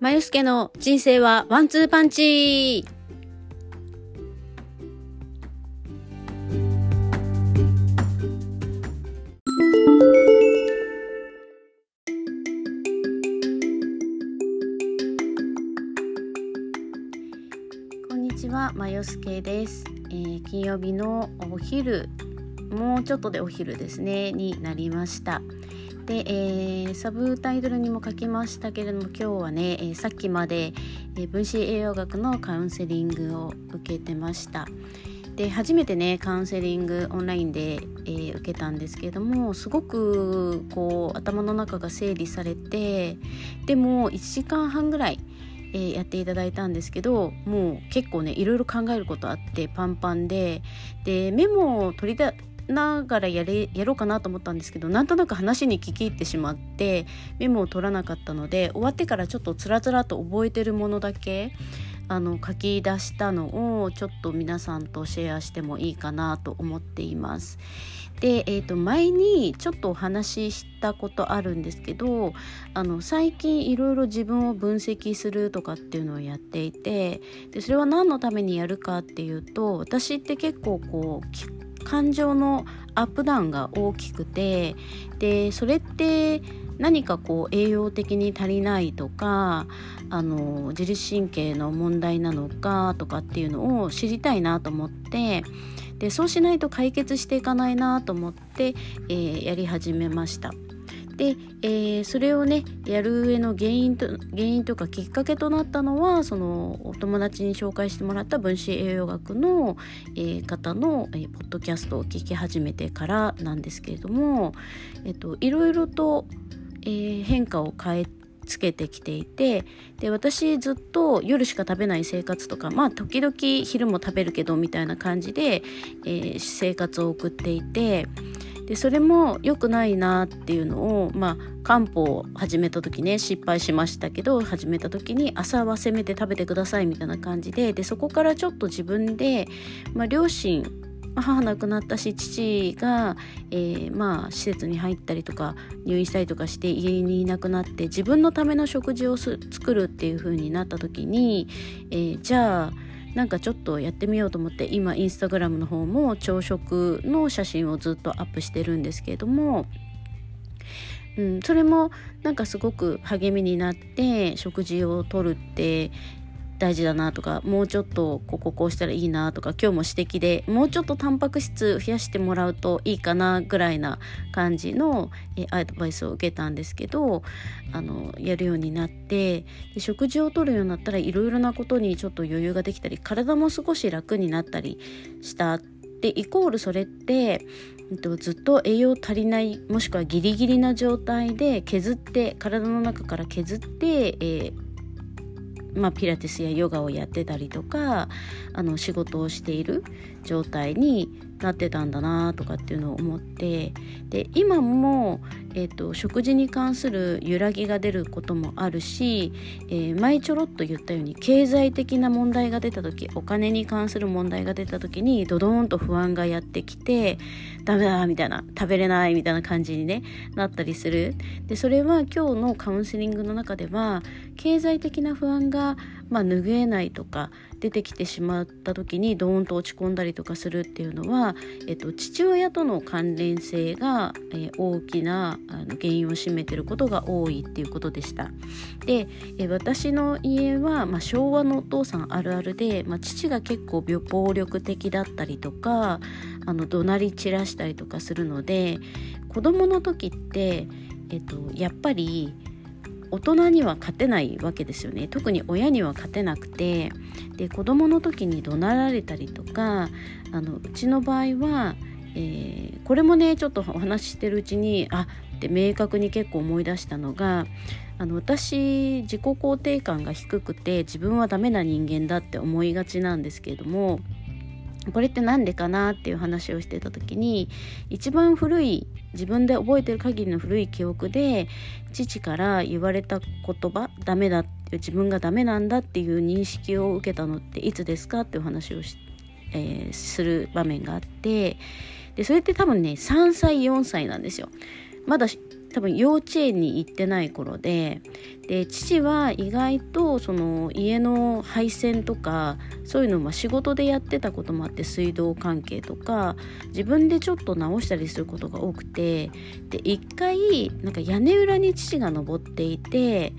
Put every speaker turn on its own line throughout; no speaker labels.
まゆすけの人生はワンツーパンチ。こんにちは、まゆすけです、えー金曜日のお昼もうちょっとでお昼ですねになりました。で、えーサブタイトルにも書きましたけれども今日はね、えーさっきまで、えー分子栄養学のカウンセリングを受けてました。で初めてねカウンセリングオンラインで、えー受けたんですけどもすごくこう頭の中が整理されてでも1時間半ぐらいえーやっていただいたんですけどもう結構ねいろいろ考えることあってパンパンで。でメモを取りだながらやれやろうかなと思ったんですけどなんとなく話に聞き入ってしまってメモを取らなかったので終わってからちょっとつらつらと覚えてるものだけあの書き出したのをちょっと皆さんとシェアしてもいいかなと思っています。で、えー、と前にちょっとお話ししたことあるんですけどあの最近いろいろ自分を分析するとかっていうのをやっていてでそれは何のためにやるかっていうと私って結構こう感情のアップダウンが大きくてでそれって何かこう栄養的に足りないとかあの自律神経の問題なのかとかっていうのを知りたいなと思ってでそうしないと解決していかないなと思って、えーやり始めました。で、えーそれをねやる上の原因と原因とかきっかけとなったのはそのお友達に紹介してもらった分子栄養学の、えー方の、えーポッドキャストを聞き始めてからなんですけれども、えっと、いろいろと、えー変化を変えつけてきていてで私ずっと夜しか食べない生活とかまあ時々昼も食べるけどみたいな感じで、えー生活を送っていてでそれも良くないなっていうのをまあ漢方を始めた時ね失敗しましたけど始めた時に朝はせめて食べてくださいみたいな感じででそこからちょっと自分で、まあ、両親母亡くなったし父が、えーまあ施設に入ったりとか入院したりとかして家にいなくなって自分のための食事を作るっていう風になった時に、えーじゃあなんかちょっとやってみようと思って今インスタグラムの方も朝食の写真をずっとアップしてるんですけれども、うん、それもなんかすごく励みになって食事をとるって大事だなとかもうちょっとこここうしたらいいなとか今日も指摘でもうちょっとタンパク質増やしてもらうといいかなぐらいな感じのえアドバイスを受けたんですけどあのやるようになってで食事をとるようになったらいろいろなことにちょっと余裕ができたり体も少し楽になったりしたでイコールそれってうんとずっと栄養足りないもしくはギリギリな状態で削って体の中から削って、えーまあ、ピラティスやヨガをやってたりとかあの仕事をしている状態になってたんだなとかっていうのを思ってで今も、えー、と食事に関する揺らぎが出ることもあるし、えー前ちょろっと言ったように経済的な問題が出た時お金に関する問題が出た時にドドーンと不安がやってきてダメだみたいな食べれないみたいな感じに、ね、なったりする。でそれは今日のカウンセリングの中では経済的な不安が、まあ、拭えないとか出てきてしまった時にドーンと落ち込んだりとかするっていうのは、えっと、父親との関連性が、えー大きなあの原因を占めてることが多いっていうことでした。で、えー私の家は、まあ、昭和のお父さんあるあるで、まあ、父が結構暴力的だったりとかあの怒鳴り散らしたりとかするので子供の時って、えっと、やっぱり大人には勝てないわけですよね。特に親には勝てなくて。で子供の時に怒鳴られたりとかあのうちの場合は、えーこれもねちょっとお話ししてるうちにあって明確に結構思い出したのがあの私自己肯定感が低くて自分はダメな人間だって思いがちなんですけれどもこれって何でかなっていう話をしてた時に一番古い自分で覚えてる限りの古い記憶で父から言われた言葉ダメだって自分がダメなんだっていう認識を受けたのっていつですかっていう話をし、えーする場面があってでそれって多分ね3歳4歳なんですよ。まだ多分幼稚園に行ってない頃でで父は意外とその家の配線とかそういうのを仕事でやってたこともあって水道関係とか自分でちょっと直したりすることが多くてで一回なんか屋根裏に父が登っていて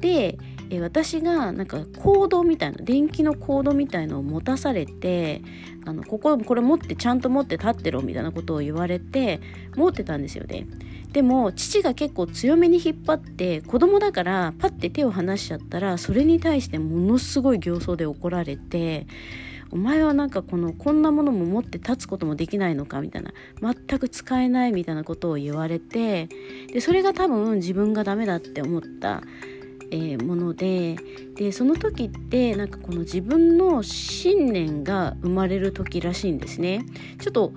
でえ私がなんかコードみたいな電気のコードみたいのを持たされてあのこここれ持ってちゃんと持って立ってろみたいなことを言われて持ってたんですよね。でも父が結構強めに引っ張って子供だからパッて手を離しちゃったらそれに対してものすごい形相で怒られてお前はなんかこのこんなものも持って立つこともできないのかみたいな全く使えないみたいなことを言われてでそれが多分自分がダメだって思った、えー、ものででその時ってなんかこの自分の信念が生まれる時らしいんですね。ちょっと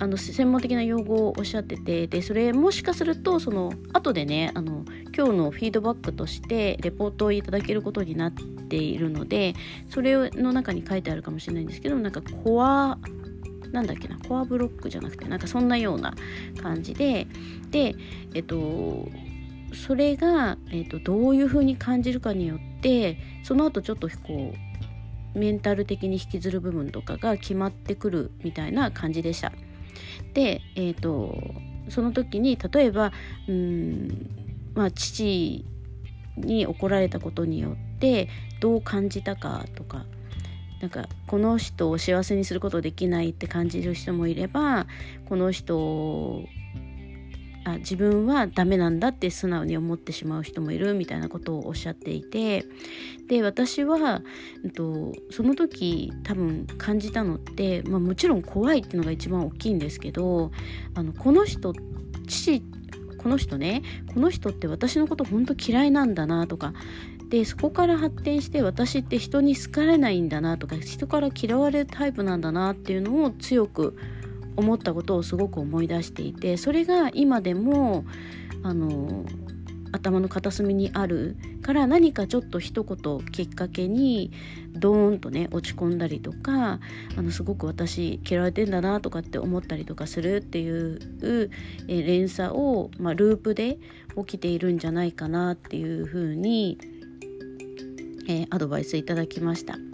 あの専門的な用語をおっしゃっててでそれもしかするとその後でねあの今日のフィードバックとしてレポートをいただけることになっているのでそれの中に書いてあるかもしれないんですけどなんかコアなんだっけなコアブロックじゃなくてなんかそんなような感じででえっとそれが、えっと、どういうふうに感じるかによってその後ちょっとこうメンタル的に引きずる部分とかが決まってくるみたいな感じでした。で、えーと、その時に例えばうん、まあ、父に怒られたことによってどう感じたかとかなんかこの人を幸せにすることできないって感じる人もいればこの人あ自分はダメなんだって素直に思ってしまう人もいるみたいなことをおっしゃっていてで私は、えっと、その時多分感じたのって、まあ、もちろん怖いっていうのが一番大きいんですけどあのこの人父この人ねこの人って私のこと本当嫌いなんだなとかでそこから発展して私って人に好かれないんだなとか人から嫌われるタイプなんだなっていうのを強く思思ったことをすごく思い出していてそれが今でもあの頭の片隅にあるから何かちょっと一言きっかけにドーンとね落ち込んだりとかあのすごく私嫌われてんだなとかって思ったりとかするっていう、え連鎖を、まあ、ループで起きているんじゃないかなっていうふうに、えー、アドバイスいただきました。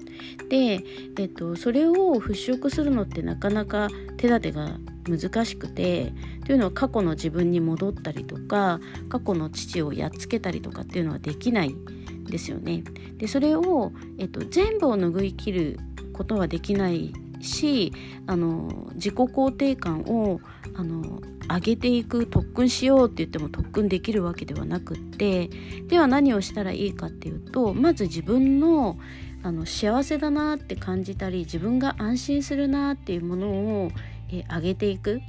で、えっと、それを払拭するのってなかなか手立てが難しくてというのは過去の自分に戻ったりとか過去の父をやっつけたりとかっていうのはできないんですよね。でそれを、えっと、全部を拭い切ることはできないしあの自己肯定感をあの上げていく特訓しようって言っても特訓できるわけではなくってでは何をしたらいいかっていうとまず自分のあの幸せだなって感じたり自分が安心するなっていうものを、え上げていく。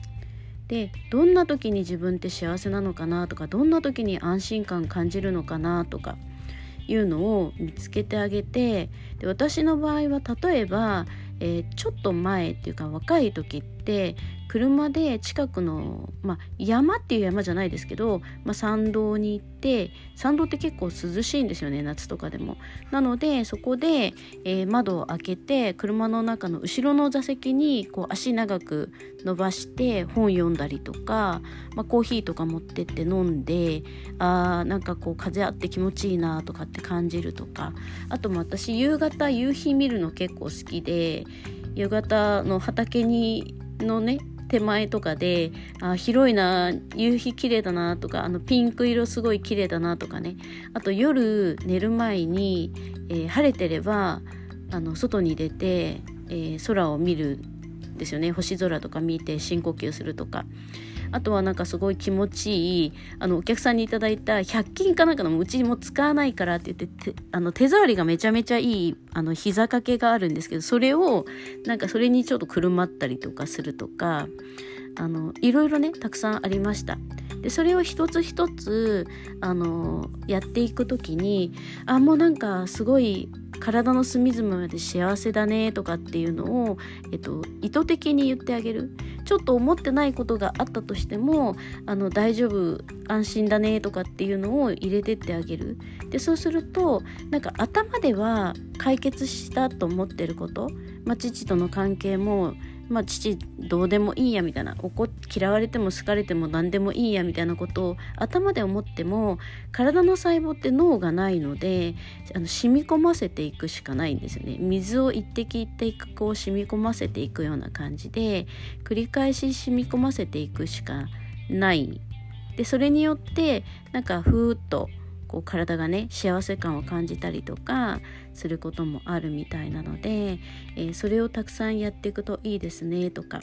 でどんな時に自分って幸せなのかなとかどんな時に安心感感じるのかなとかいうのを見つけてあげてで私の場合は例えば、えー、ちょっと前っていうか若い時って車で近くの、まあ、山っていう山じゃないですけど、まあ、山道に行って山道って結構涼しいんですよね夏とかでも。なのでそこで、えー、窓を開けて車の中の後ろの座席にこう足長く伸ばして本読んだりとか、まあ、コーヒーとか持ってって飲んであーなんかこう風あって気持ちいいなとかって感じるとかあとも私夕方夕日見るの結構好きで夕方の畑にのね手前とかであ広いな夕日綺麗だなとかあのピンク色すごい綺麗だなとかね。あと夜寝る前に、えー、晴れてればあの外に出て、えー、空を見るですよね星空とか見て深呼吸するとかあとはなんかすごい気持ちいいあのお客さんにいただいた100均かなんかのうちにも使わないからって言ってあの手触りがめちゃめちゃいいあの膝掛けがあるんですけどそれをなんかそれにちょっとくるまったりとかするとかあのいろいろねたくさんありました。でそれを一つ一つあのやっていく時にあもうなんかすごい体の隅々まで幸せだねとかっていうのを、えっと、意図的に言ってあげる。ちょっと思ってないことがあったとしてもあの大丈夫安心だねとかっていうのを入れてってあげる。でそうするとなんか頭では解決したと思ってること、まあ、父との関係もまあ、父どうでもいいやみたいな怒嫌われても好かれても何でもいいやみたいなことを頭で思っても体の細胞って脳がないのであの染み込ませていくしかないんですよね。水を一滴一滴こう染み込ませていくような感じで繰り返し染み込ませていくしかない。でそれによってなんかふーっとこう体がね幸せ感を感じたりとかすることもあるみたいなので、えー、それをたくさんやっていくといいですねとか。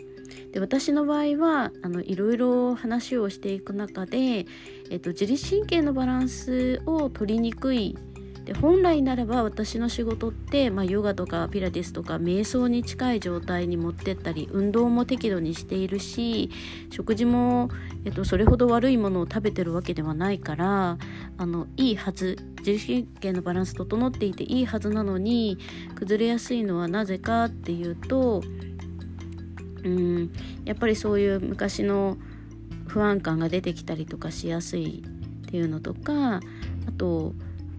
で私の場合はあのいろいろ話をしていく中で、えっと、自律神経のバランスを取りにくいで本来ならば私の仕事って、まあ、ヨガとかピラティスとか瞑想に近い状態に持ってったり運動も適度にしているし食事も、えっと、それほど悪いものを食べてるわけではないからあのいいはず自律神経のバランス整っていていいはずなのに崩れやすいのはなぜかっていうとうんやっぱりそういう昔の不安感が出てきたりとかしやすいっていうのとかあと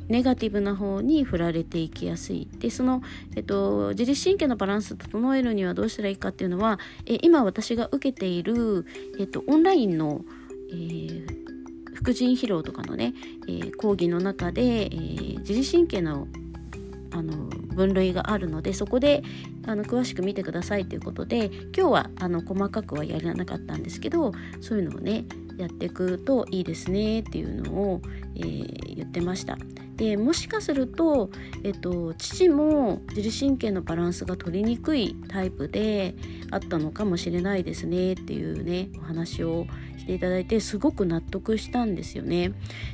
ネガティブな方に振られていきやすいでその、えっと、自律神経のバランスを整えるにはどうしたらいいかっていうのはえ今私が受けている、えっと、オンラインの、えー、副腎疲労とかのね、えー、講義の中で、えー、自律神経のあの分類があるのでそこであの詳しく見てくださいということで今日はあの細かくはやらなかったんですけどそういうのをねやっていくといいですねっていうのを、えー、言ってました。でもしかすると、えっと、父も自律神経のバランスが取りにくいタイプであったのかもしれないですねっていうねお話をしていただいてすごく納得したんですよね。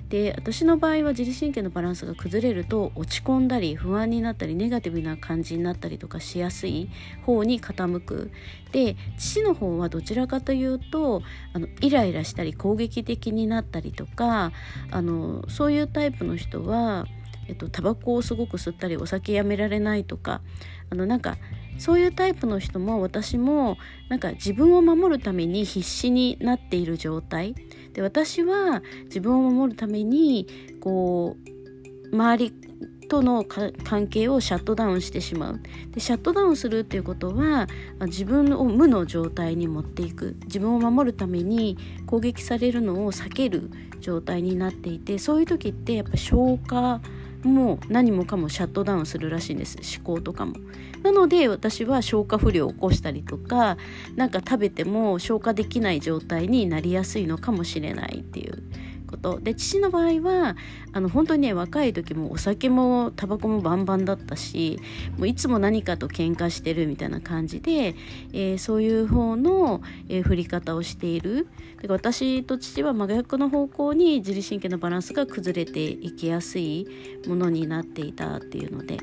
で私の場合は自律神経のバランスが崩れると落ち込んだり不安になったりネガティブな感じになったりとかしやすい方に傾く。で父の方はどちらかというとあのイライラしたり攻撃的になったりとかあのそういうタイプの人はえっと、タバコをすごく吸ったりお酒やめられないとかあのなんかそういうタイプの人も私もなんか自分を守るために必死になっている状態。で私は自分を守るためにこう周りとの関係をシャットダウンしてしまう。でシャットダウンするっていうことは自分を無の状態に持っていく。自分を守るために攻撃されるのを避ける状態になっていてそういう時ってやっぱ消化もう何もかもシャットダウンするらしいんです思考とかも。なので私は消化不良を起こしたりとか何か食べても消化できない状態になりやすいのかもしれないっていうこと。で父の場合はあの本当にね若い時もお酒もタバコもバンバンだったしもういつも何かと喧嘩してるみたいな感じで、えー、そういう方の、えー、振り方をしている。だから私と父は真逆の方向に自律神経のバランスが崩れていきやすいものになっていたっていうので。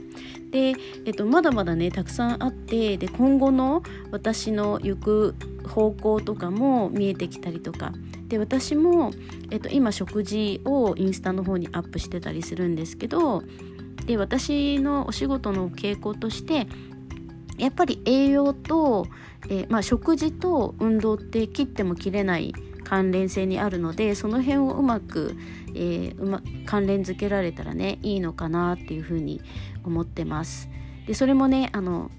で、えっと、まだまだねたくさんあってで今後の私の行く方向とかも見えてきたりとかで私も、えっと、今食事をインスタの方にアップしてたりするんですけどで私のお仕事の傾向としてやっぱり栄養と、えー、まあ、食事と運動って切っても切れない関連性にあるのでその辺をうまく、えー、うま関連づけられたらねいいのかなっていうふうに思ってます。でそれもねあの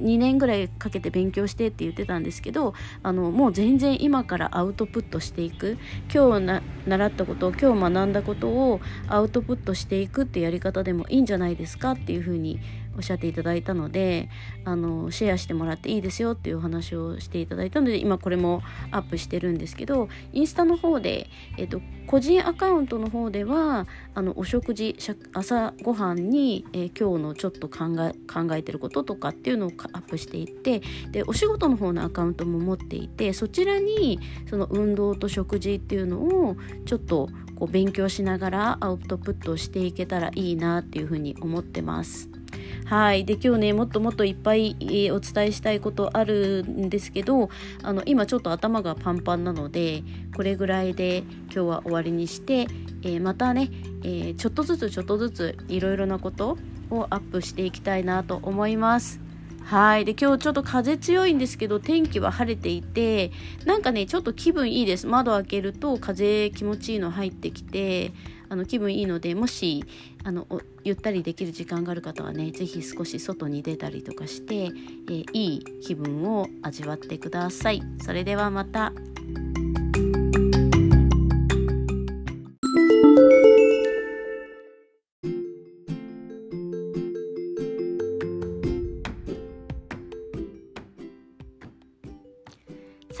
2年ぐらいかけて勉強してって言ってたんですけどあのもう全然今からアウトプットしていく。今日習ったこと今日学んだことをアウトプットしていくってやり方でもいいんじゃないですかっていうふうにおっしゃっていただいたのであのシェアしてもらっていいですよっていうお話をしていただいたので今これもアップしてるんですけどインスタの方で、えっと、個人アカウントの方ではあのお食事朝ごはんに、えー、今日のちょっと考え考えてることとかっていうのをアップしていってでお仕事の方のアカウントも持っていてそちらにその運動と食事っていうのをちょっとこう勉強しながらアウトプットしていけたらいいなっていうふうに思ってます。はい。で今日ねもっともっといっぱい、えー、お伝えしたいことあるんですけどあの今ちょっと頭がパンパンなのでこれぐらいで今日は終わりにして、えー、またね、え、ちょっとずつちょっとずついろいろなことをアップしていきたいなと思います。はい。で今日ちょっと風強いんですけど天気は晴れていてなんかねちょっと気分いいです。窓開けると風気持ちいいの入ってきてあの気分いいのでもしあのゆったりできる時間がある方はね是非少し外に出たりとかして、えー、いい気分を味わってください。それではまた。